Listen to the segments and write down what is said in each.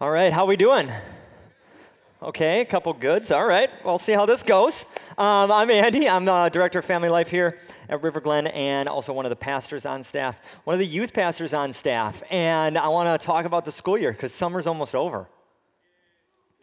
All right, how we doing? Okay, a couple goods. All right, we'll see how this goes. Um, I'm Andy. I'm the director of family life here at River Glen and also one of the pastors on staff, one of the youth pastors on staff. And I want to talk about the school year because summer's almost over.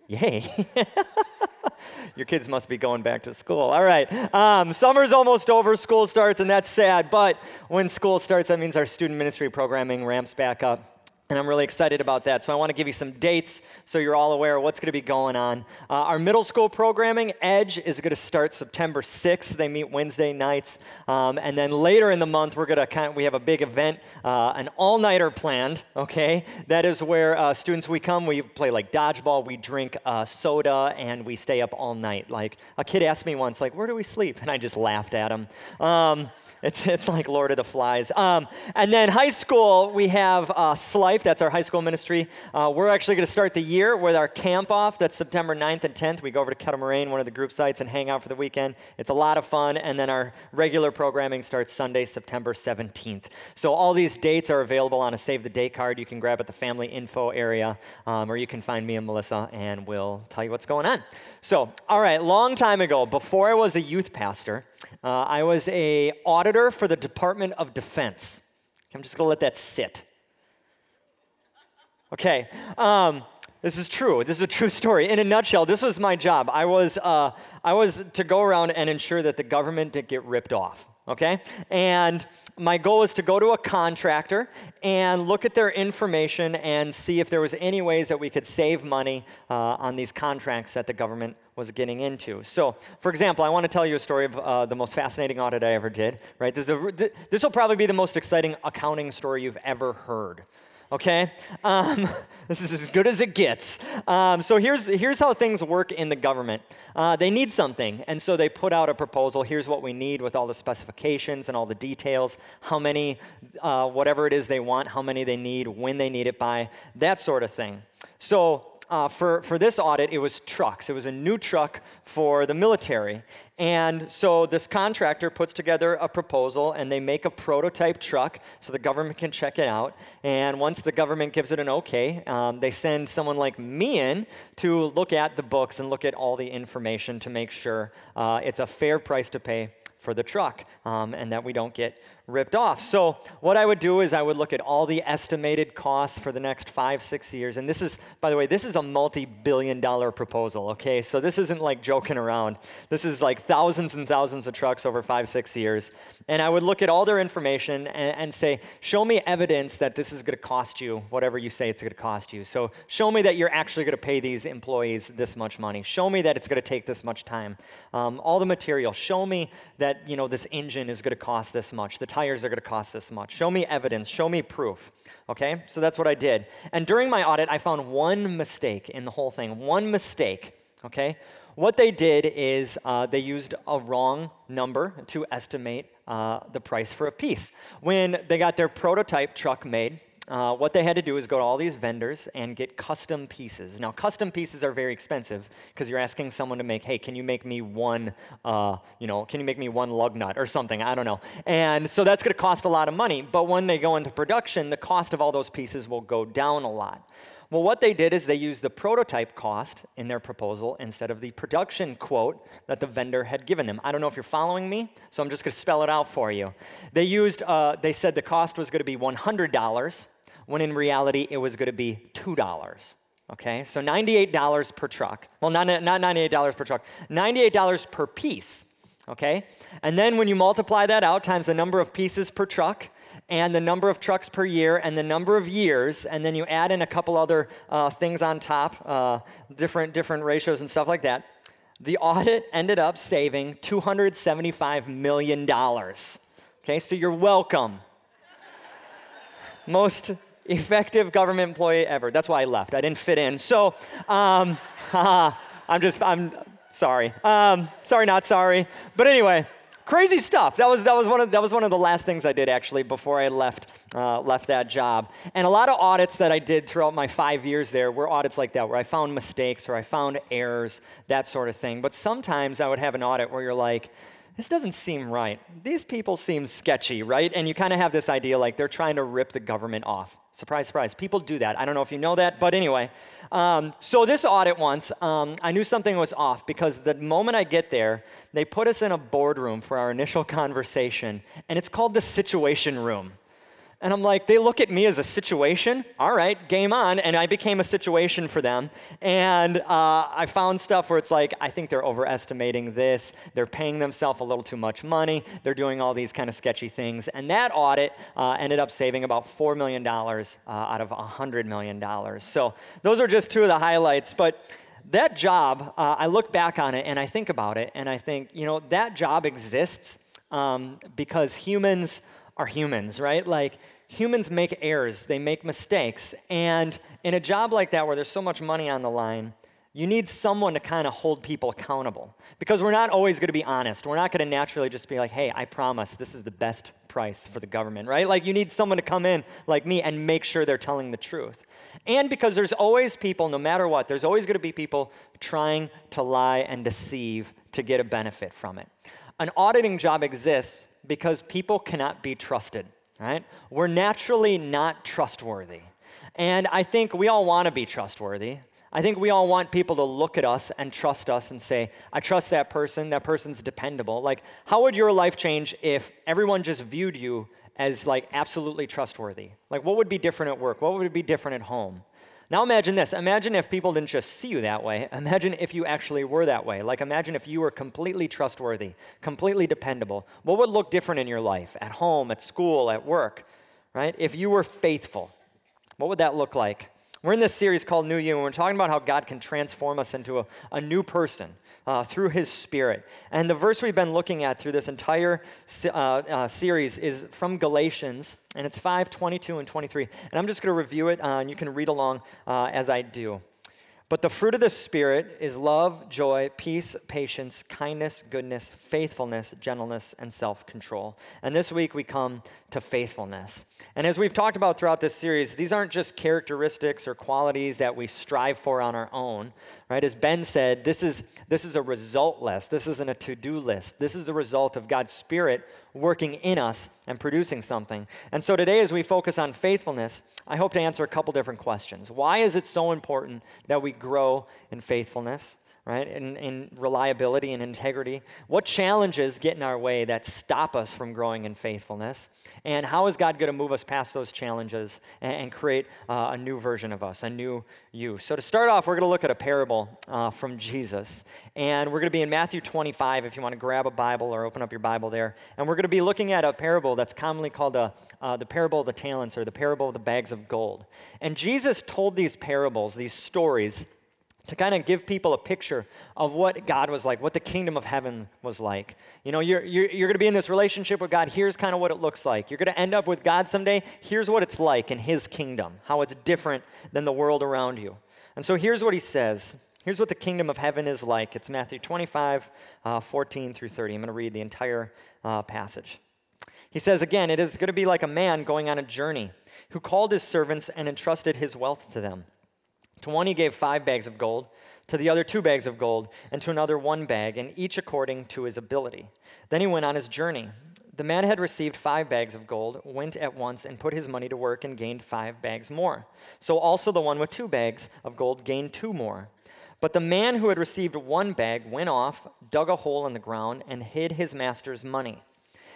Yay. Your kids must be going back to school. All right. Um, summer's almost over, school starts, and that's sad. But when school starts, that means our student ministry programming ramps back up. And I'm really excited about that. So I want to give you some dates so you're all aware of what's going to be going on. Uh, our middle school programming, Edge, is going to start September 6th. They meet Wednesday nights. Um, and then later in the month, we're going to kind of, we have a big event, uh, an all-nighter planned, okay? That is where uh, students, we come, we play like dodgeball, we drink uh, soda, and we stay up all night. Like a kid asked me once, like, where do we sleep? And I just laughed at him. Um, it's, it's like Lord of the Flies. Um, and then high school, we have uh, Slife. That's our high school ministry. Uh, we're actually going to start the year with our camp off. That's September 9th and 10th. We go over to Kettle Moraine, one of the group sites, and hang out for the weekend. It's a lot of fun. And then our regular programming starts Sunday, September 17th. So all these dates are available on a save the date card you can grab at the family info area, um, or you can find me and Melissa, and we'll tell you what's going on. So, all right, long time ago, before I was a youth pastor, uh, I was a auditor for the Department of Defense. I'm just going to let that sit. Okay. Um, this is true. This is a true story. In a nutshell, this was my job. I was, uh, I was to go around and ensure that the government didn't get ripped off. Okay? And my goal was to go to a contractor and look at their information and see if there was any ways that we could save money uh, on these contracts that the government was getting into. So, for example, I want to tell you a story of uh, the most fascinating audit I ever did. Right? This, this will probably be the most exciting accounting story you've ever heard okay? Um, this is as good as it gets. Um, so here's, here's how things work in the government. Uh, they need something, and so they put out a proposal. Here's what we need with all the specifications and all the details, how many, uh, whatever it is they want, how many they need, when they need it by, that sort of thing. So uh, for, for this audit, it was trucks. It was a new truck for the military. And so this contractor puts together a proposal and they make a prototype truck so the government can check it out. And once the government gives it an okay, um, they send someone like me in to look at the books and look at all the information to make sure uh, it's a fair price to pay for the truck um, and that we don't get ripped off. So, what I would do is I would look at all the estimated costs for the next five, six years. And this is, by the way, this is a multi billion dollar proposal, okay? So, this isn't like joking around. This is like thousands and thousands of trucks over five, six years. And I would look at all their information and, and say, show me evidence that this is going to cost you whatever you say it's going to cost you. So, show me that you're actually going to pay these employees this much money. Show me that it's going to take this much time. Um, all the material. Show me that, you know, this engine is going to cost this much. The tires are going to cost this much. Show me evidence, show me proof. Okay? So that's what I did. And during my audit, I found one mistake in the whole thing. One mistake. Okay? What they did is uh, they used a wrong number to estimate uh, the price for a piece. When they got their prototype truck made, uh, what they had to do is go to all these vendors and get custom pieces. Now, custom pieces are very expensive because you're asking someone to make, hey, can you make me one, uh, you know, can you make me one lug nut or something? I don't know. And so that's going to cost a lot of money. But when they go into production, the cost of all those pieces will go down a lot. Well, what they did is they used the prototype cost in their proposal instead of the production quote that the vendor had given them. I don't know if you're following me, so I'm just going to spell it out for you. They used, uh, they said the cost was going to be $100 when in reality it was going to be $2. Okay, so $98 per truck. Well, not, not $98 per truck, $98 per piece. Okay, and then when you multiply that out times the number of pieces per truck, and the number of trucks per year and the number of years, and then you add in a couple other uh, things on top, uh, different, different ratios and stuff like that, the audit ended up saving $275 million. Okay, so you're welcome. Most effective government employee ever. That's why I left. I didn't fit in. So, um, I'm just, I'm sorry. Um, sorry, not sorry. But anyway, crazy stuff. That was, that, was one of, that was one of the last things I did actually before I left, uh, left that job. And a lot of audits that I did throughout my five years there were audits like that, where I found mistakes or I found errors, that sort of thing. But sometimes I would have an audit where you're like, this doesn't seem right. These people seem sketchy, right? And you kind of have this idea like they're trying to rip the government off. Surprise, surprise. People do that. I don't know if you know that, but anyway. Um, so, this audit once, um, I knew something was off because the moment I get there, they put us in a boardroom for our initial conversation, and it's called the Situation Room. And I'm like, they look at me as a situation. All right, game on. And I became a situation for them. And uh, I found stuff where it's like, I think they're overestimating this. They're paying themselves a little too much money. They're doing all these kind of sketchy things. And that audit uh, ended up saving about $4 million uh, out of $100 million. So those are just two of the highlights. But that job, uh, I look back on it and I think about it and I think, you know, that job exists um, because humans are humans, right? Like, humans make errors, they make mistakes. And in a job like that where there's so much money on the line, you need someone to kind of hold people accountable because we're not always going to be honest. We're not going to naturally just be like, hey, I promise this is the best price for the government, right? Like, you need someone to come in like me and make sure they're telling the truth. And because there's always people, no matter what, there's always going to be people trying to lie and deceive to get a benefit from it. An auditing job exists because people cannot be trusted right? We're naturally not trustworthy. And I think we all want to be trustworthy. I think we all want people to look at us and trust us and say, I trust that person, that person's dependable. Like, how would your life change if everyone just viewed you as like absolutely trustworthy? Like, what would be different at work? What would be different at home? Now imagine this. Imagine if people didn't just see you that way. Imagine if you actually were that way. Like imagine if you were completely trustworthy, completely dependable. What would look different in your life? At home, at school, at work, right? If you were faithful, what would that look like? We're in this series called New You, and we're talking about how God can transform us into a, a new person uh, through His Spirit. And the verse we've been looking at through this entire uh, uh, series is from Galatians, and it's 5 22 and 23. And I'm just going to review it, uh, and you can read along uh, as I do. But the fruit of the Spirit is love, joy, peace, patience, kindness, goodness, faithfulness, gentleness, and self control. And this week we come to faithfulness. And as we've talked about throughout this series, these aren't just characteristics or qualities that we strive for on our own, right? As Ben said, this is, this is a result list. This isn't a to do list. This is the result of God's Spirit working in us and producing something. And so today, as we focus on faithfulness, I hope to answer a couple different questions. Why is it so important that we grow in faithfulness? Right? In, in reliability and integrity. What challenges get in our way that stop us from growing in faithfulness? And how is God going to move us past those challenges and, and create uh, a new version of us, a new you? So, to start off, we're going to look at a parable uh, from Jesus. And we're going to be in Matthew 25 if you want to grab a Bible or open up your Bible there. And we're going to be looking at a parable that's commonly called a, uh, the parable of the talents or the parable of the bags of gold. And Jesus told these parables, these stories, to kind of give people a picture of what God was like, what the kingdom of heaven was like. You know, you're, you're, you're going to be in this relationship with God. Here's kind of what it looks like. You're going to end up with God someday. Here's what it's like in His kingdom, how it's different than the world around you. And so here's what He says. Here's what the kingdom of heaven is like. It's Matthew 25, uh, 14 through 30. I'm going to read the entire uh, passage. He says, again, it is going to be like a man going on a journey who called his servants and entrusted his wealth to them. To one he gave five bags of gold, to the other two bags of gold, and to another one bag, and each according to his ability. Then he went on his journey. The man had received five bags of gold, went at once and put his money to work and gained five bags more. So also the one with two bags of gold gained two more. But the man who had received one bag went off, dug a hole in the ground, and hid his master's money.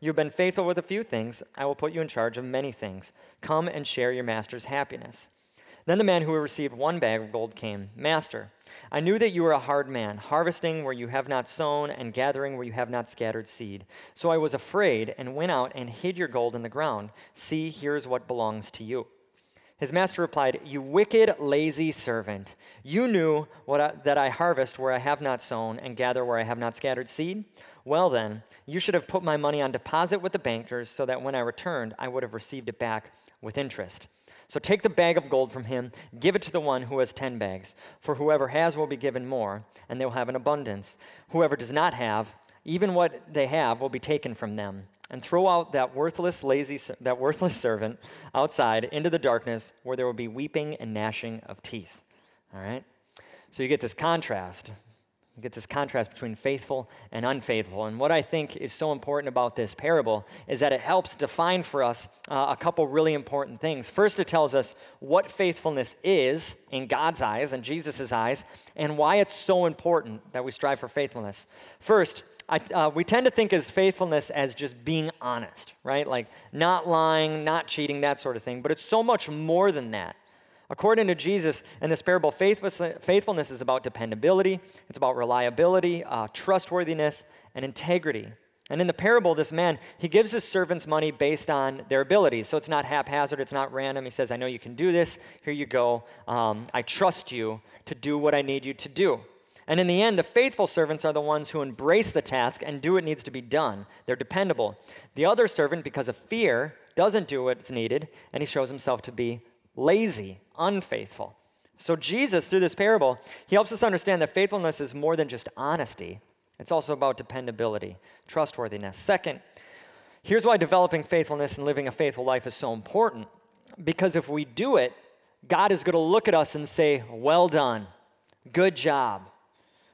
You've been faithful with a few things. I will put you in charge of many things. Come and share your master's happiness. Then the man who had received one bag of gold came. Master, I knew that you were a hard man, harvesting where you have not sown and gathering where you have not scattered seed. So I was afraid and went out and hid your gold in the ground. See, here is what belongs to you. His master replied, You wicked, lazy servant. You knew I, that I harvest where I have not sown and gather where I have not scattered seed. Well, then, you should have put my money on deposit with the bankers so that when I returned, I would have received it back with interest. So take the bag of gold from him, give it to the one who has ten bags. For whoever has will be given more, and they will have an abundance. Whoever does not have, even what they have will be taken from them. And throw out that worthless, lazy, that worthless servant outside into the darkness where there will be weeping and gnashing of teeth. All right? So you get this contrast you get this contrast between faithful and unfaithful. And what I think is so important about this parable is that it helps define for us uh, a couple really important things. First, it tells us what faithfulness is in God's eyes and Jesus' eyes, and why it's so important that we strive for faithfulness. First, I, uh, we tend to think as faithfulness as just being honest, right? Like not lying, not cheating, that sort of thing. But it's so much more than that. According to Jesus in this parable, faithfulness is about dependability, it's about reliability, uh, trustworthiness, and integrity. And in the parable, this man, he gives his servants money based on their abilities. So it's not haphazard, it's not random. He says, I know you can do this. Here you go. Um, I trust you to do what I need you to do. And in the end, the faithful servants are the ones who embrace the task and do what needs to be done. They're dependable. The other servant, because of fear, doesn't do what's needed, and he shows himself to be lazy, unfaithful. So, Jesus, through this parable, he helps us understand that faithfulness is more than just honesty, it's also about dependability, trustworthiness. Second, here's why developing faithfulness and living a faithful life is so important. Because if we do it, God is going to look at us and say, Well done, good job.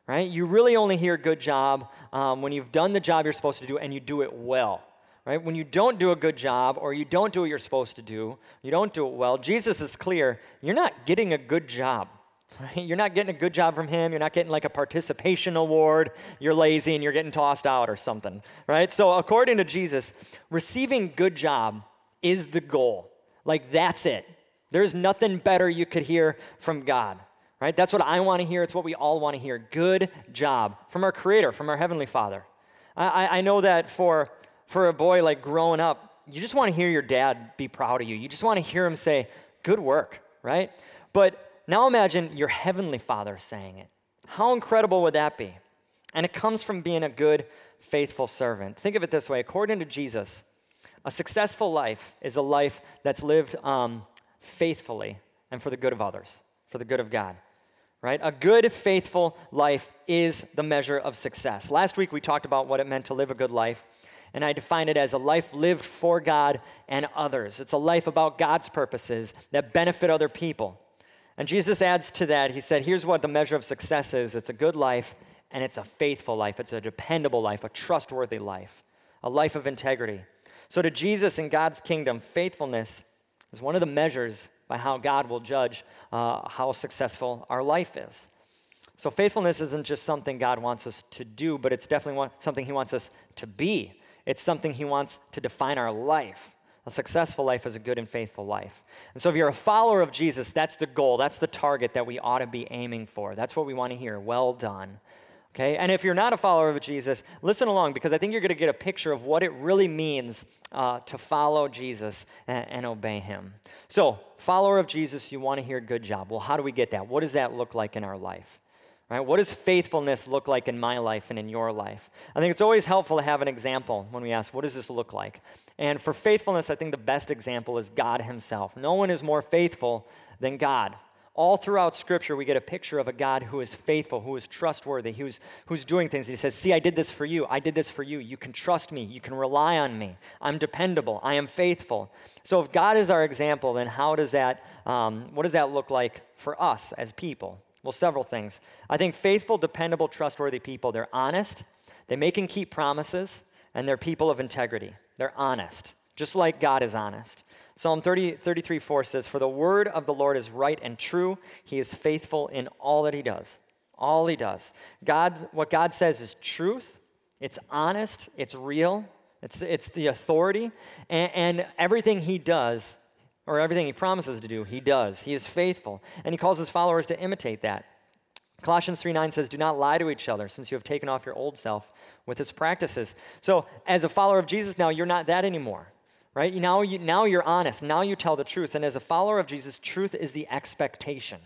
Right? You really only hear good job um, when you've done the job you're supposed to do and you do it well right? When you don't do a good job or you don't do what you're supposed to do, you don't do it well, Jesus is clear, you're not getting a good job. Right? You're not getting a good job from him. You're not getting like a participation award. You're lazy and you're getting tossed out or something, right? So, according to Jesus, receiving good job is the goal. Like, that's it. There's nothing better you could hear from God, right? That's what I want to hear. It's what we all want to hear. Good job from our Creator, from our Heavenly Father. I, I know that for for a boy like growing up, you just want to hear your dad be proud of you. You just want to hear him say, Good work, right? But now imagine your heavenly father saying it. How incredible would that be? And it comes from being a good, faithful servant. Think of it this way according to Jesus, a successful life is a life that's lived um, faithfully and for the good of others, for the good of God. Right? A good, faithful life is the measure of success. Last week we talked about what it meant to live a good life and I define it as a life lived for God and others. It's a life about God's purposes that benefit other people. And Jesus adds to that, he said, here's what the measure of success is it's a good life, and it's a faithful life, it's a dependable life, a trustworthy life, a life of integrity. So, to Jesus and God's kingdom, faithfulness is one of the measures by how God will judge uh, how successful our life is. So, faithfulness isn't just something God wants us to do, but it's definitely something He wants us to be. It's something He wants to define our life. A successful life is a good and faithful life. And so, if you're a follower of Jesus, that's the goal, that's the target that we ought to be aiming for. That's what we want to hear. Well done. Okay? And if you're not a follower of Jesus, listen along because I think you're going to get a picture of what it really means uh, to follow Jesus and, and obey Him. So, follower of Jesus, you want to hear good job. Well, how do we get that? What does that look like in our life? Right? What does faithfulness look like in my life and in your life? I think it's always helpful to have an example when we ask, what does this look like? And for faithfulness, I think the best example is God Himself. No one is more faithful than God. All throughout Scripture, we get a picture of a God who is faithful, who is trustworthy, who's, who's doing things. He says, See, I did this for you. I did this for you. You can trust me. You can rely on me. I'm dependable. I am faithful. So, if God is our example, then how does that, um, what does that look like for us as people? Well, several things. I think faithful, dependable, trustworthy people, they're honest, they make and keep promises, and they're people of integrity. They're honest, just like God is honest. Psalm 30, 33 4 says, For the word of the Lord is right and true. He is faithful in all that he does. All he does. God, what God says is truth, it's honest, it's real, it's, it's the authority, and, and everything he does or everything he promises to do, he does. He is faithful, and he calls his followers to imitate that. Colossians 3 9 says, Do not lie to each other, since you have taken off your old self with its practices. So, as a follower of Jesus now, you're not that anymore, right? Now, you, now you're honest. Now you tell the truth. And as a follower of Jesus, truth is the expectation.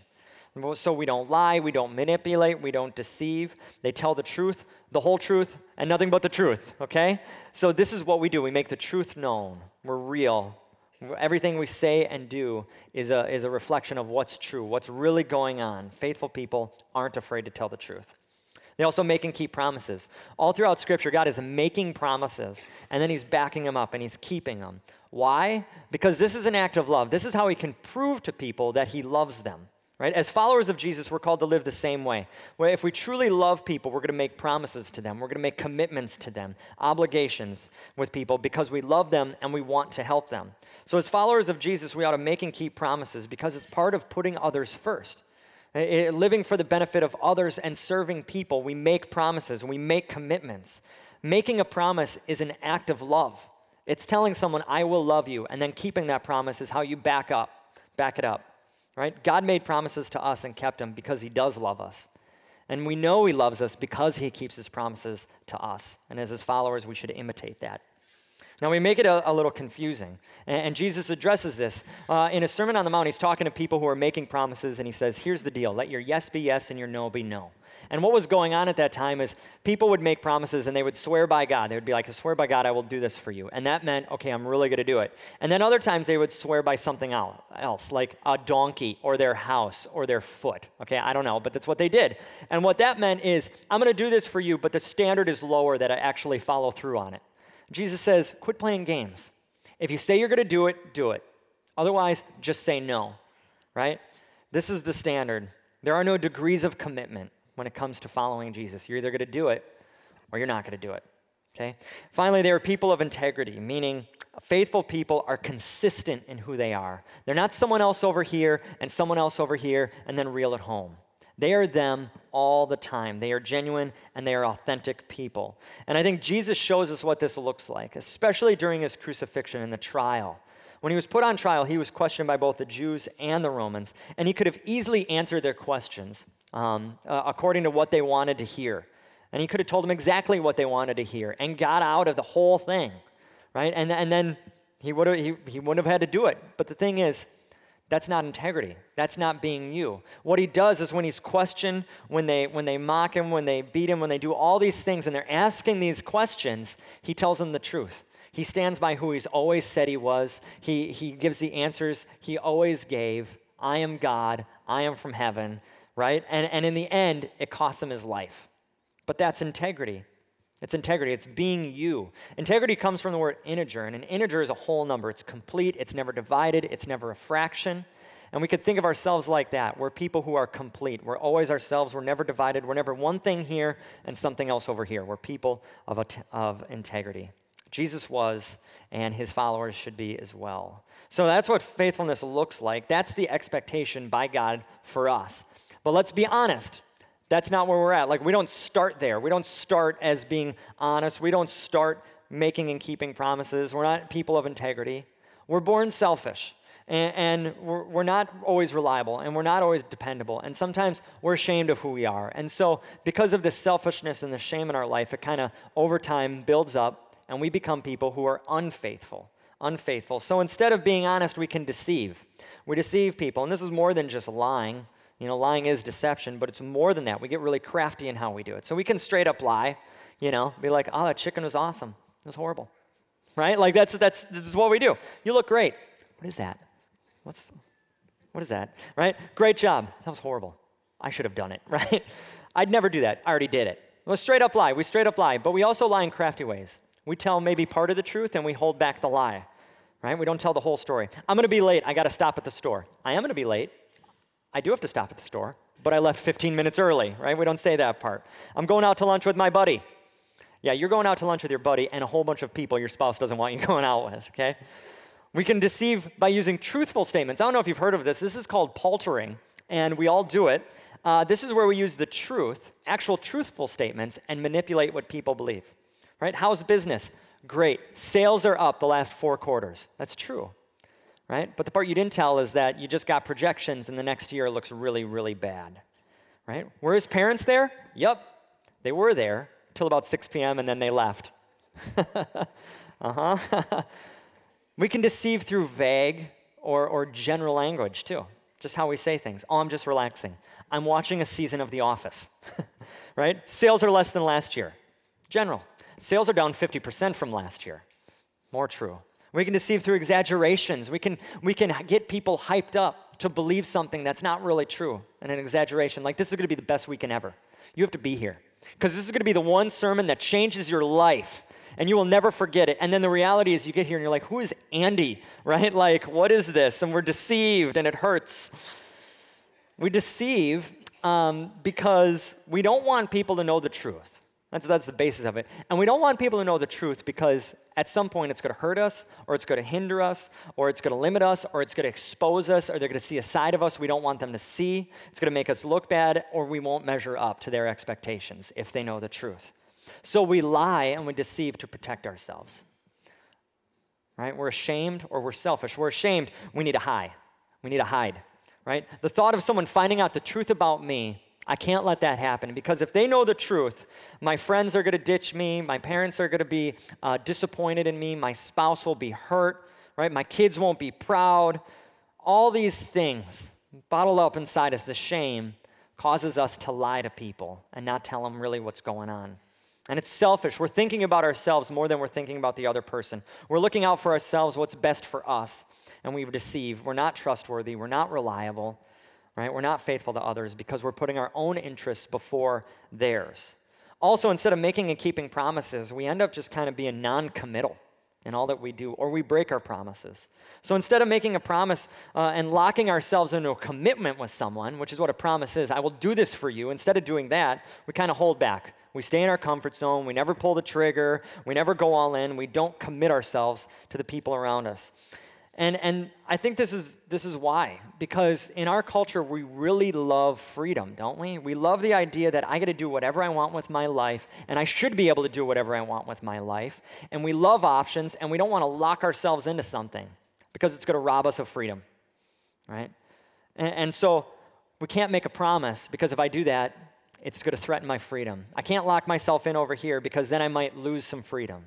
So we don't lie, we don't manipulate, we don't deceive. They tell the truth, the whole truth, and nothing but the truth, okay? So this is what we do. We make the truth known. We're real. Everything we say and do is a, is a reflection of what's true, what's really going on. Faithful people aren't afraid to tell the truth. They also make and keep promises. All throughout Scripture, God is making promises, and then He's backing them up and He's keeping them. Why? Because this is an act of love. This is how He can prove to people that He loves them. Right? As followers of Jesus, we're called to live the same way. Where if we truly love people, we're going to make promises to them. We're going to make commitments to them, obligations with people because we love them and we want to help them. So, as followers of Jesus, we ought to make and keep promises because it's part of putting others first. It, living for the benefit of others and serving people, we make promises, we make commitments. Making a promise is an act of love. It's telling someone, I will love you, and then keeping that promise is how you back up, back it up right? God made promises to us and kept them because he does love us. And we know he loves us because he keeps his promises to us. And as his followers, we should imitate that. Now, we make it a, a little confusing. And, and, Jesus addresses this. Uh, in a Sermon on the Mount, he's talking to people who are making promises, and he says, Here's the deal let your yes be yes and your no be no. And what was going on at that time is people would make promises and they would swear by God. They would be like, I swear by God, I will do this for you. And that meant, okay, I'm really going to do it. And then other times they would swear by something else, like a donkey or their house or their foot. Okay, I don't know, but that's what they did. And what that meant is, I'm going to do this for you, but the standard is lower that I actually follow through on it. Jesus says, quit playing games. If you say you're going to do it, do it. Otherwise, just say no, right? This is the standard. There are no degrees of commitment when it comes to following Jesus. You're either going to do it or you're not going to do it. Okay? Finally, they are people of integrity, meaning faithful people are consistent in who they are. They're not someone else over here and someone else over here and then real at home. They are them all the time. They are genuine and they are authentic people. And I think Jesus shows us what this looks like, especially during his crucifixion and the trial. When he was put on trial, he was questioned by both the Jews and the Romans, and he could have easily answered their questions um, uh, according to what they wanted to hear. And he could have told them exactly what they wanted to hear and got out of the whole thing, right? And, and then he, would have, he, he wouldn't have had to do it. But the thing is, that's not integrity. That's not being you. What he does is when he's questioned, when they, when they mock him, when they beat him, when they do all these things and they're asking these questions, he tells them the truth. He stands by who he's always said he was. He, he gives the answers he always gave I am God, I am from heaven right? And, and in the end, it costs him his life. But that's integrity. It's integrity. It's being you. Integrity comes from the word integer, and an integer is a whole number. It's complete, it's never divided, it's never a fraction. And we could think of ourselves like that. We're people who are complete. We're always ourselves. We're never divided. We're never one thing here and something else over here. We're people of, of integrity. Jesus was, and his followers should be as well. So that's what faithfulness looks like. That's the expectation by God for us. But let's be honest. That's not where we're at. Like, we don't start there. We don't start as being honest. We don't start making and keeping promises. We're not people of integrity. We're born selfish. And, and we're, we're not always reliable. And we're not always dependable. And sometimes we're ashamed of who we are. And so, because of this selfishness and the shame in our life, it kind of over time builds up. And we become people who are unfaithful. Unfaithful. So, instead of being honest, we can deceive. We deceive people. And this is more than just lying. You know, lying is deception, but it's more than that. We get really crafty in how we do it. So we can straight up lie, you know, be like, oh, that chicken was awesome. It was horrible. Right? Like that's that's, that's what we do. You look great. What is that? What's what is that? Right? Great job. That was horrible. I should have done it, right? I'd never do that. I already did it. Well, straight up lie. We straight up lie, but we also lie in crafty ways. We tell maybe part of the truth and we hold back the lie. Right? We don't tell the whole story. I'm going to be late. I got to stop at the store. I am going to be late. I do have to stop at the store, but I left 15 minutes early, right? We don't say that part. I'm going out to lunch with my buddy. Yeah, you're going out to lunch with your buddy and a whole bunch of people your spouse doesn't want you going out with, okay? We can deceive by using truthful statements. I don't know if you've heard of this. This is called paltering, and we all do it. Uh, this is where we use the truth, actual truthful statements, and manipulate what people believe. Right? How's business? Great. Sales are up the last four quarters. That's true right? But the part you didn't tell is that you just got projections and the next year looks really, really bad, right? Were his parents there? Yep, they were there till about 6 p.m. and then they left. uh huh. we can deceive through vague or, or general language too. just how we say things. Oh, I'm just relaxing. I'm watching a season of The Office, right? Sales are less than last year. General. Sales are down 50% from last year. More true. We can deceive through exaggerations. We can, we can get people hyped up to believe something that's not really true and an exaggeration. Like, this is going to be the best weekend ever. You have to be here because this is going to be the one sermon that changes your life and you will never forget it. And then the reality is, you get here and you're like, who is Andy, right? Like, what is this? And we're deceived and it hurts. We deceive um, because we don't want people to know the truth. That's, that's the basis of it. And we don't want people to know the truth because at some point it's going to hurt us, or it's going to hinder us, or it's going to limit us, or it's going to expose us, or they're going to see a side of us we don't want them to see. It's going to make us look bad, or we won't measure up to their expectations if they know the truth. So we lie and we deceive to protect ourselves. Right? We're ashamed or we're selfish. We're ashamed, we need to hide. We need to hide. Right? The thought of someone finding out the truth about me I can't let that happen because if they know the truth, my friends are going to ditch me, my parents are going to be uh, disappointed in me, my spouse will be hurt, right? My kids won't be proud. All these things bottled up inside us, the shame causes us to lie to people and not tell them really what's going on. And it's selfish. We're thinking about ourselves more than we're thinking about the other person. We're looking out for ourselves, what's best for us, and we deceive. We're not trustworthy. We're not reliable right? We're not faithful to others because we're putting our own interests before theirs. Also, instead of making and keeping promises, we end up just kind of being non committal in all that we do, or we break our promises. So instead of making a promise uh, and locking ourselves into a commitment with someone, which is what a promise is, I will do this for you, instead of doing that, we kind of hold back. We stay in our comfort zone. We never pull the trigger. We never go all in. We don't commit ourselves to the people around us. And, and I think this is, this is why. Because in our culture, we really love freedom, don't we? We love the idea that I get to do whatever I want with my life, and I should be able to do whatever I want with my life. And we love options, and we don't want to lock ourselves into something because it's going to rob us of freedom, right? And, and so we can't make a promise because if I do that, it's going to threaten my freedom. I can't lock myself in over here because then I might lose some freedom.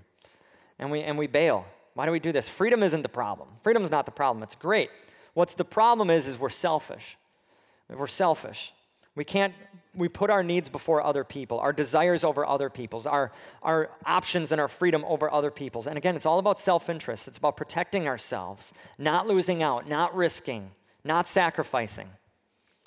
And we, and we bail. Why do we do this? Freedom isn't the problem. Freedom's not the problem. It's great. What's the problem is, is we're selfish. We're selfish. We can't, we put our needs before other people, our desires over other people's, our, our options and our freedom over other people's. And again, it's all about self interest. It's about protecting ourselves, not losing out, not risking, not sacrificing.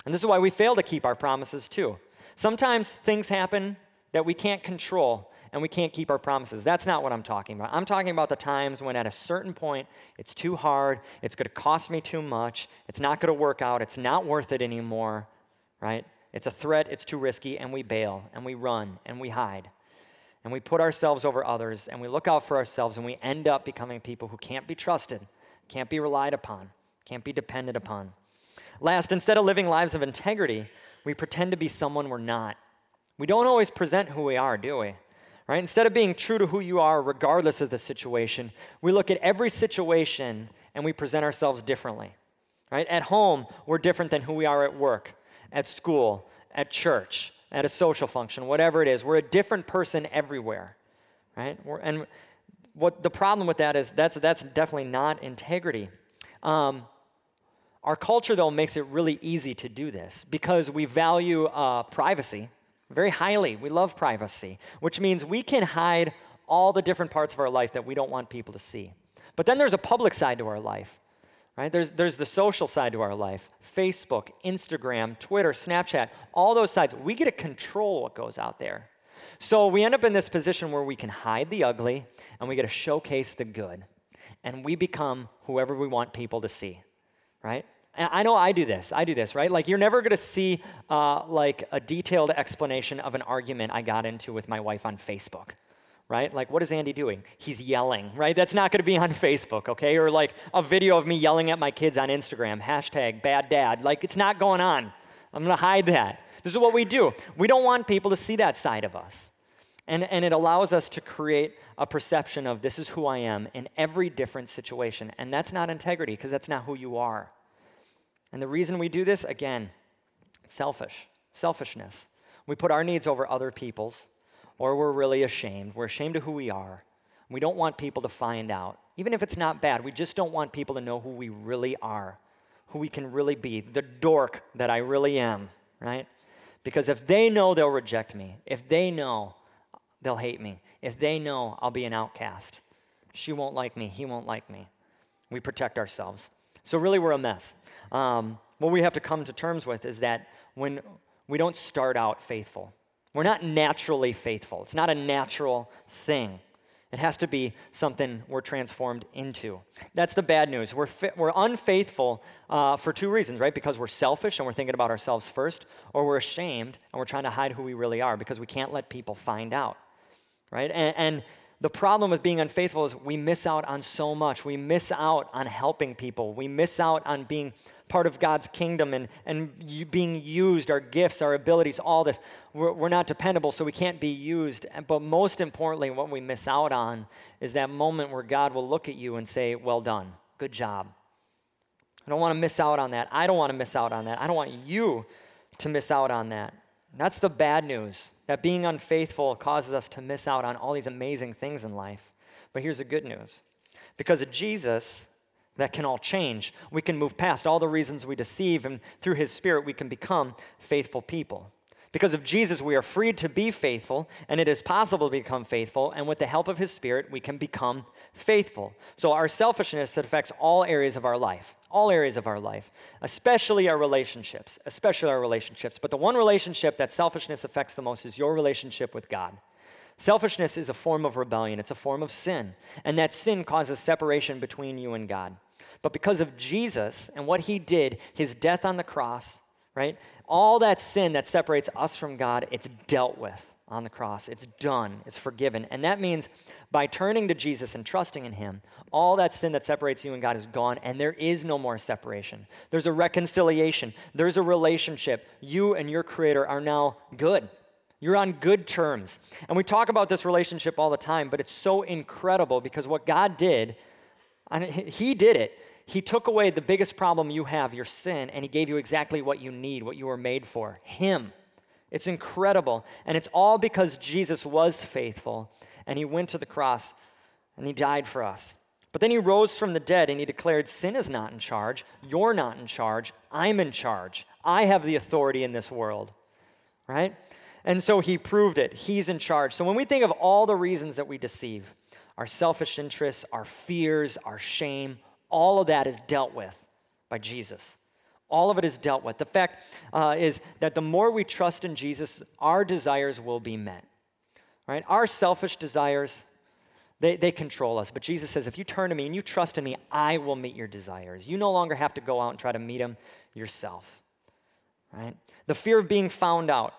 And this is why we fail to keep our promises too. Sometimes things happen that we can't control, and we can't keep our promises. That's not what I'm talking about. I'm talking about the times when at a certain point it's too hard, it's going to cost me too much, it's not going to work out, it's not worth it anymore, right? It's a threat, it's too risky, and we bail, and we run, and we hide. And we put ourselves over others, and we look out for ourselves, and we end up becoming people who can't be trusted, can't be relied upon, can't be depended upon. Last, instead of living lives of integrity, we pretend to be someone we're not. We don't always present who we are, do we? Right? Instead of being true to who you are, regardless of the situation, we look at every situation and we present ourselves differently, right? At home, we're different than who we are at work, at school, at church, at a social function, whatever it is. We're a different person everywhere, right? We're, and what the problem with that is that's, that's definitely not integrity. Um, our culture, though, makes it really easy to do this because we value uh, privacy very highly. We love privacy, which means we can hide all the different parts of our life that we don't want people to see. But then there's a public side to our life, right? There's, there's the social side to our life Facebook, Instagram, Twitter, Snapchat, all those sides. We get to control what goes out there. So we end up in this position where we can hide the ugly and we get to showcase the good. And we become whoever we want people to see, right? I know I do this. I do this, right? Like, you're never going to see uh, like a detailed explanation of an argument I got into with my wife on Facebook, right? Like, what is Andy doing? He's yelling, right? That's not going to be on Facebook, okay? Or like a video of me yelling at my kids on Instagram, hashtag bad dad. Like, it's not going on. I'm going to hide that. This is what we do. We don't want people to see that side of us. And, and it allows us to create a perception of this is who I am in every different situation. And that's not integrity because that's not who you are. And the reason we do this, again, selfish, selfishness. We put our needs over other people's, or we're really ashamed. We're ashamed of who we are. We don't want people to find out. Even if it's not bad, we just don't want people to know who we really are, who we can really be, the dork that I really am, right? Because if they know they'll reject me, if they know they'll hate me, if they know I'll be an outcast, she won't like me, he won't like me. We protect ourselves. So, really, we're a mess. Um, what we have to come to terms with is that when we don't start out faithful, we're not naturally faithful. It's not a natural thing. It has to be something we're transformed into. That's the bad news. We're, fi- we're unfaithful uh, for two reasons, right? Because we're selfish and we're thinking about ourselves first, or we're ashamed and we're trying to hide who we really are because we can't let people find out, right? And, and the problem with being unfaithful is we miss out on so much. We miss out on helping people. We miss out on being part of God's kingdom and, and being used, our gifts, our abilities, all this. We're, we're not dependable, so we can't be used. But most importantly, what we miss out on is that moment where God will look at you and say, Well done, good job. I don't want to miss out on that. I don't want to miss out on that. I don't want you to miss out on that. That's the bad news that being unfaithful causes us to miss out on all these amazing things in life. But here's the good news because of Jesus, that can all change. We can move past all the reasons we deceive, and through His Spirit, we can become faithful people. Because of Jesus, we are freed to be faithful, and it is possible to become faithful, and with the help of His Spirit, we can become faithful. So, our selfishness that affects all areas of our life, all areas of our life, especially our relationships, especially our relationships. But the one relationship that selfishness affects the most is your relationship with God. Selfishness is a form of rebellion, it's a form of sin, and that sin causes separation between you and God. But because of Jesus and what he did, his death on the cross, right? All that sin that separates us from God, it's dealt with on the cross. It's done, it's forgiven. And that means by turning to Jesus and trusting in him, all that sin that separates you and God is gone, and there is no more separation. There's a reconciliation, there's a relationship. You and your Creator are now good. You're on good terms. And we talk about this relationship all the time, but it's so incredible because what God did, He did it he took away the biggest problem you have, your sin, and He gave you exactly what you need, what you were made for Him. It's incredible. And it's all because Jesus was faithful and He went to the cross and He died for us. But then He rose from the dead and He declared, Sin is not in charge. You're not in charge. I'm in charge. I have the authority in this world. Right? And so He proved it. He's in charge. So when we think of all the reasons that we deceive, our selfish interests, our fears, our shame, all of that is dealt with by Jesus. All of it is dealt with. The fact uh, is that the more we trust in Jesus, our desires will be met. Right? Our selfish desires, they, they control us. But Jesus says, if you turn to me and you trust in me, I will meet your desires. You no longer have to go out and try to meet them yourself. Right? The fear of being found out.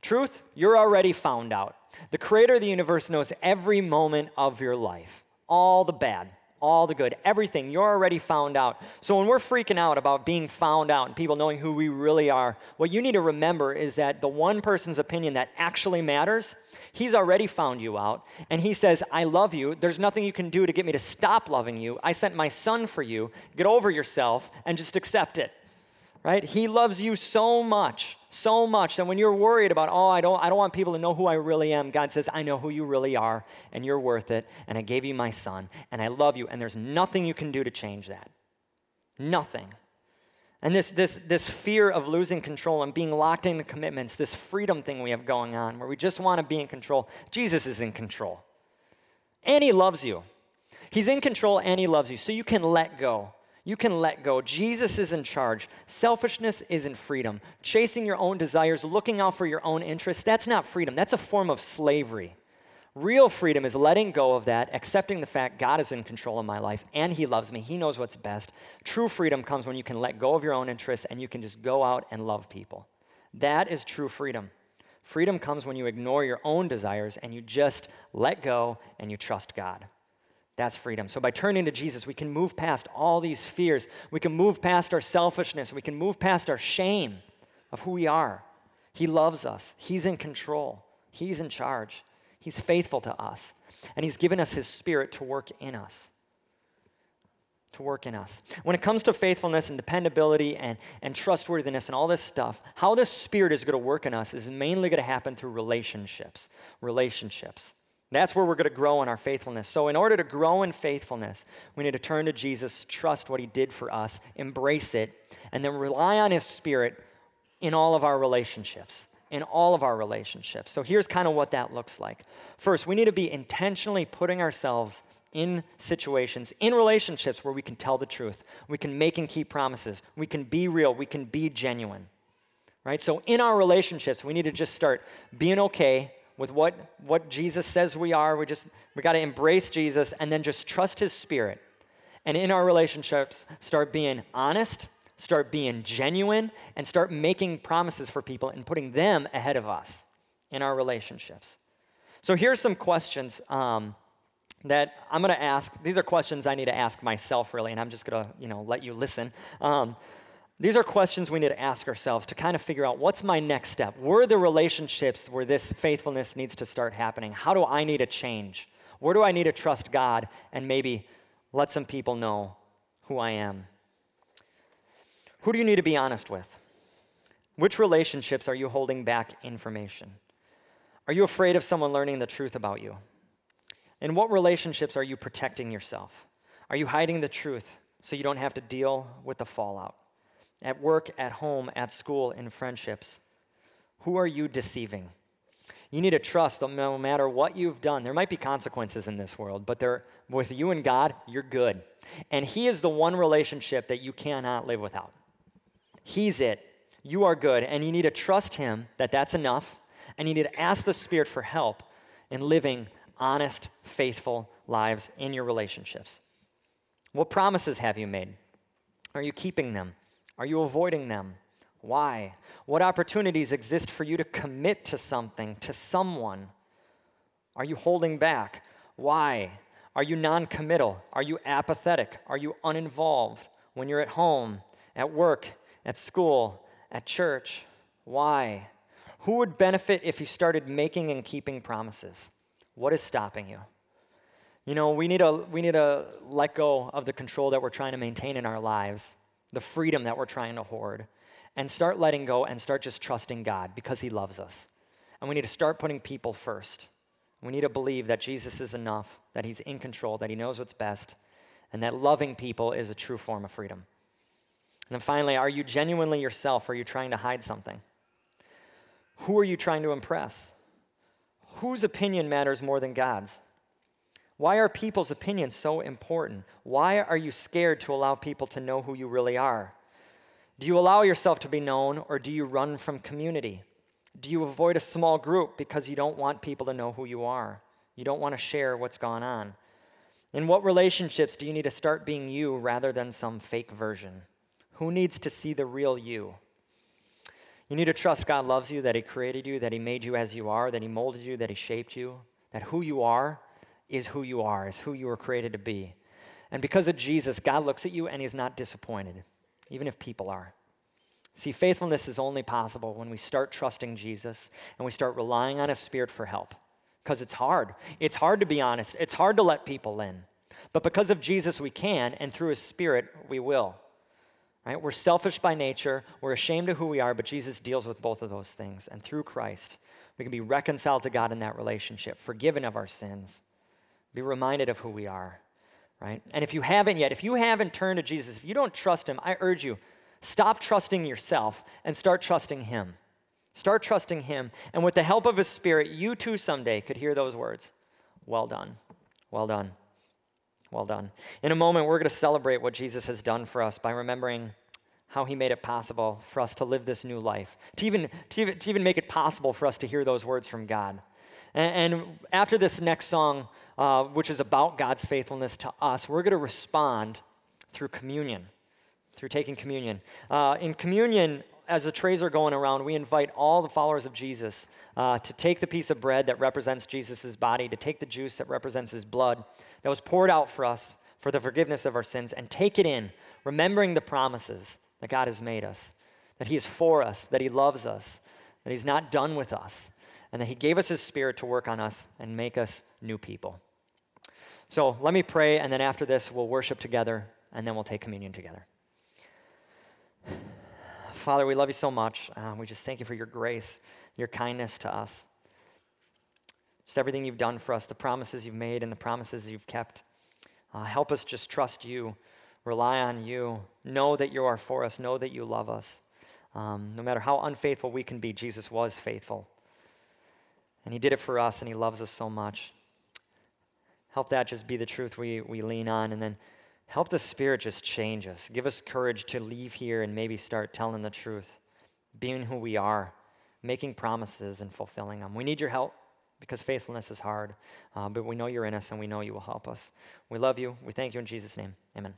Truth, you're already found out. The creator of the universe knows every moment of your life, all the bad, all the good, everything. You're already found out. So when we're freaking out about being found out and people knowing who we really are, what you need to remember is that the one person's opinion that actually matters, he's already found you out. And he says, I love you. There's nothing you can do to get me to stop loving you. I sent my son for you. Get over yourself and just accept it right? He loves you so much, so much that when you're worried about, oh, I don't, I don't want people to know who I really am, God says, I know who you really are, and you're worth it, and I gave you my son, and I love you, and there's nothing you can do to change that. Nothing. And this, this, this fear of losing control and being locked into commitments, this freedom thing we have going on, where we just want to be in control, Jesus is in control. And he loves you. He's in control and he loves you, so you can let go. You can let go. Jesus is in charge. Selfishness isn't freedom. Chasing your own desires, looking out for your own interests, that's not freedom. That's a form of slavery. Real freedom is letting go of that, accepting the fact God is in control of my life and He loves me. He knows what's best. True freedom comes when you can let go of your own interests and you can just go out and love people. That is true freedom. Freedom comes when you ignore your own desires and you just let go and you trust God. That's freedom. So by turning to Jesus, we can move past all these fears. We can move past our selfishness. We can move past our shame of who we are. He loves us, He's in control, He's in charge, He's faithful to us, and He's given us His Spirit to work in us. To work in us. When it comes to faithfulness and dependability and, and trustworthiness and all this stuff, how this Spirit is going to work in us is mainly going to happen through relationships. Relationships. That's where we're going to grow in our faithfulness. So, in order to grow in faithfulness, we need to turn to Jesus, trust what he did for us, embrace it, and then rely on his spirit in all of our relationships. In all of our relationships. So, here's kind of what that looks like. First, we need to be intentionally putting ourselves in situations, in relationships where we can tell the truth, we can make and keep promises, we can be real, we can be genuine. Right? So, in our relationships, we need to just start being okay with what, what Jesus says we are. We just we got to embrace Jesus and then just trust his spirit. And in our relationships, start being honest, start being genuine, and start making promises for people and putting them ahead of us in our relationships. So here's some questions um, that I'm going to ask. These are questions I need to ask myself, really, and I'm just going to, you know, let you listen. Um, these are questions we need to ask ourselves to kind of figure out what's my next step? Where are the relationships where this faithfulness needs to start happening? How do I need to change? Where do I need to trust God and maybe let some people know who I am? Who do you need to be honest with? Which relationships are you holding back information? Are you afraid of someone learning the truth about you? In what relationships are you protecting yourself? Are you hiding the truth so you don't have to deal with the fallout? At work, at home, at school, in friendships. Who are you deceiving? You need to trust that no matter what you've done, there might be consequences in this world, but with you and God, you're good. And He is the one relationship that you cannot live without. He's it. You are good, and you need to trust Him that that's enough, and you need to ask the Spirit for help in living honest, faithful lives in your relationships. What promises have you made? Are you keeping them? Are you avoiding them? Why? What opportunities exist for you to commit to something, to someone? Are you holding back? Why? Are you non committal? Are you apathetic? Are you uninvolved when you're at home, at work, at school, at church? Why? Who would benefit if you started making and keeping promises? What is stopping you? You know, we need to, we need to let go of the control that we're trying to maintain in our lives the freedom that we're trying to hoard, and start letting go and start just trusting God because He loves us. And we need to start putting people first. We need to believe that Jesus is enough, that He's in control, that He knows what's best, and that loving people is a true form of freedom. And then finally, are you genuinely yourself? Or are you trying to hide something? Who are you trying to impress? Whose opinion matters more than God's? Why are people's opinions so important? Why are you scared to allow people to know who you really are? Do you allow yourself to be known or do you run from community? Do you avoid a small group because you don't want people to know who you are? You don't want to share what's gone on? In what relationships do you need to start being you rather than some fake version? Who needs to see the real you? You need to trust God loves you, that He created you, that He made you as you are, that He molded you, that He shaped you, that who you are is who you are, is who you were created to be. And because of Jesus, God looks at you and He's not disappointed, even if people are. See, faithfulness is only possible when we start trusting Jesus and we start relying on His Spirit for help. Because it's hard. It's hard to be honest, it's hard to let people in. But because of Jesus, we can, and through His Spirit, we will. Right? We're selfish by nature, we're ashamed of who we are, but Jesus deals with both of those things. And through Christ, we can be reconciled to God in that relationship, forgiven of our sins be reminded of who we are, right? And if you haven't yet, if you haven't turned to Jesus, if you don't trust him, I urge you, stop trusting yourself and start trusting him. Start trusting him. And with the help of his spirit, you too someday could hear those words Well done. Well done. Well done. In a moment, we're going to celebrate what Jesus has done for us by remembering how he made it possible for us to live this new life, to even, to even, to even make it possible for us to hear those words from God. And, and after this next song, uh, which is about God's faithfulness to us, we're going to respond through communion, through taking communion. Uh, in communion, as the trays are going around, we invite all the followers of Jesus uh, to take the piece of bread that represents Jesus' body, to take the juice that represents his blood that was poured out for us for the forgiveness of our sins, and take it in, remembering the promises that God has made us, that he is for us, that he loves us, that he's not done with us, and that He gave us His Spirit to work on us and make us new people. So let me pray, and then after this, we'll worship together, and then we'll take communion together. Father, we love you so much. Uh, we just thank you for your grace, your kindness to us. just everything you've done for us, the promises you've made and the promises you've kept. Uh, help us just trust you, rely on you, know that you are for us, know that you love us. Um, no matter how unfaithful we can be, Jesus was faithful. And he did it for us, and he loves us so much. Help that just be the truth we, we lean on, and then help the Spirit just change us. Give us courage to leave here and maybe start telling the truth, being who we are, making promises and fulfilling them. We need your help because faithfulness is hard, uh, but we know you're in us and we know you will help us. We love you. We thank you in Jesus' name. Amen.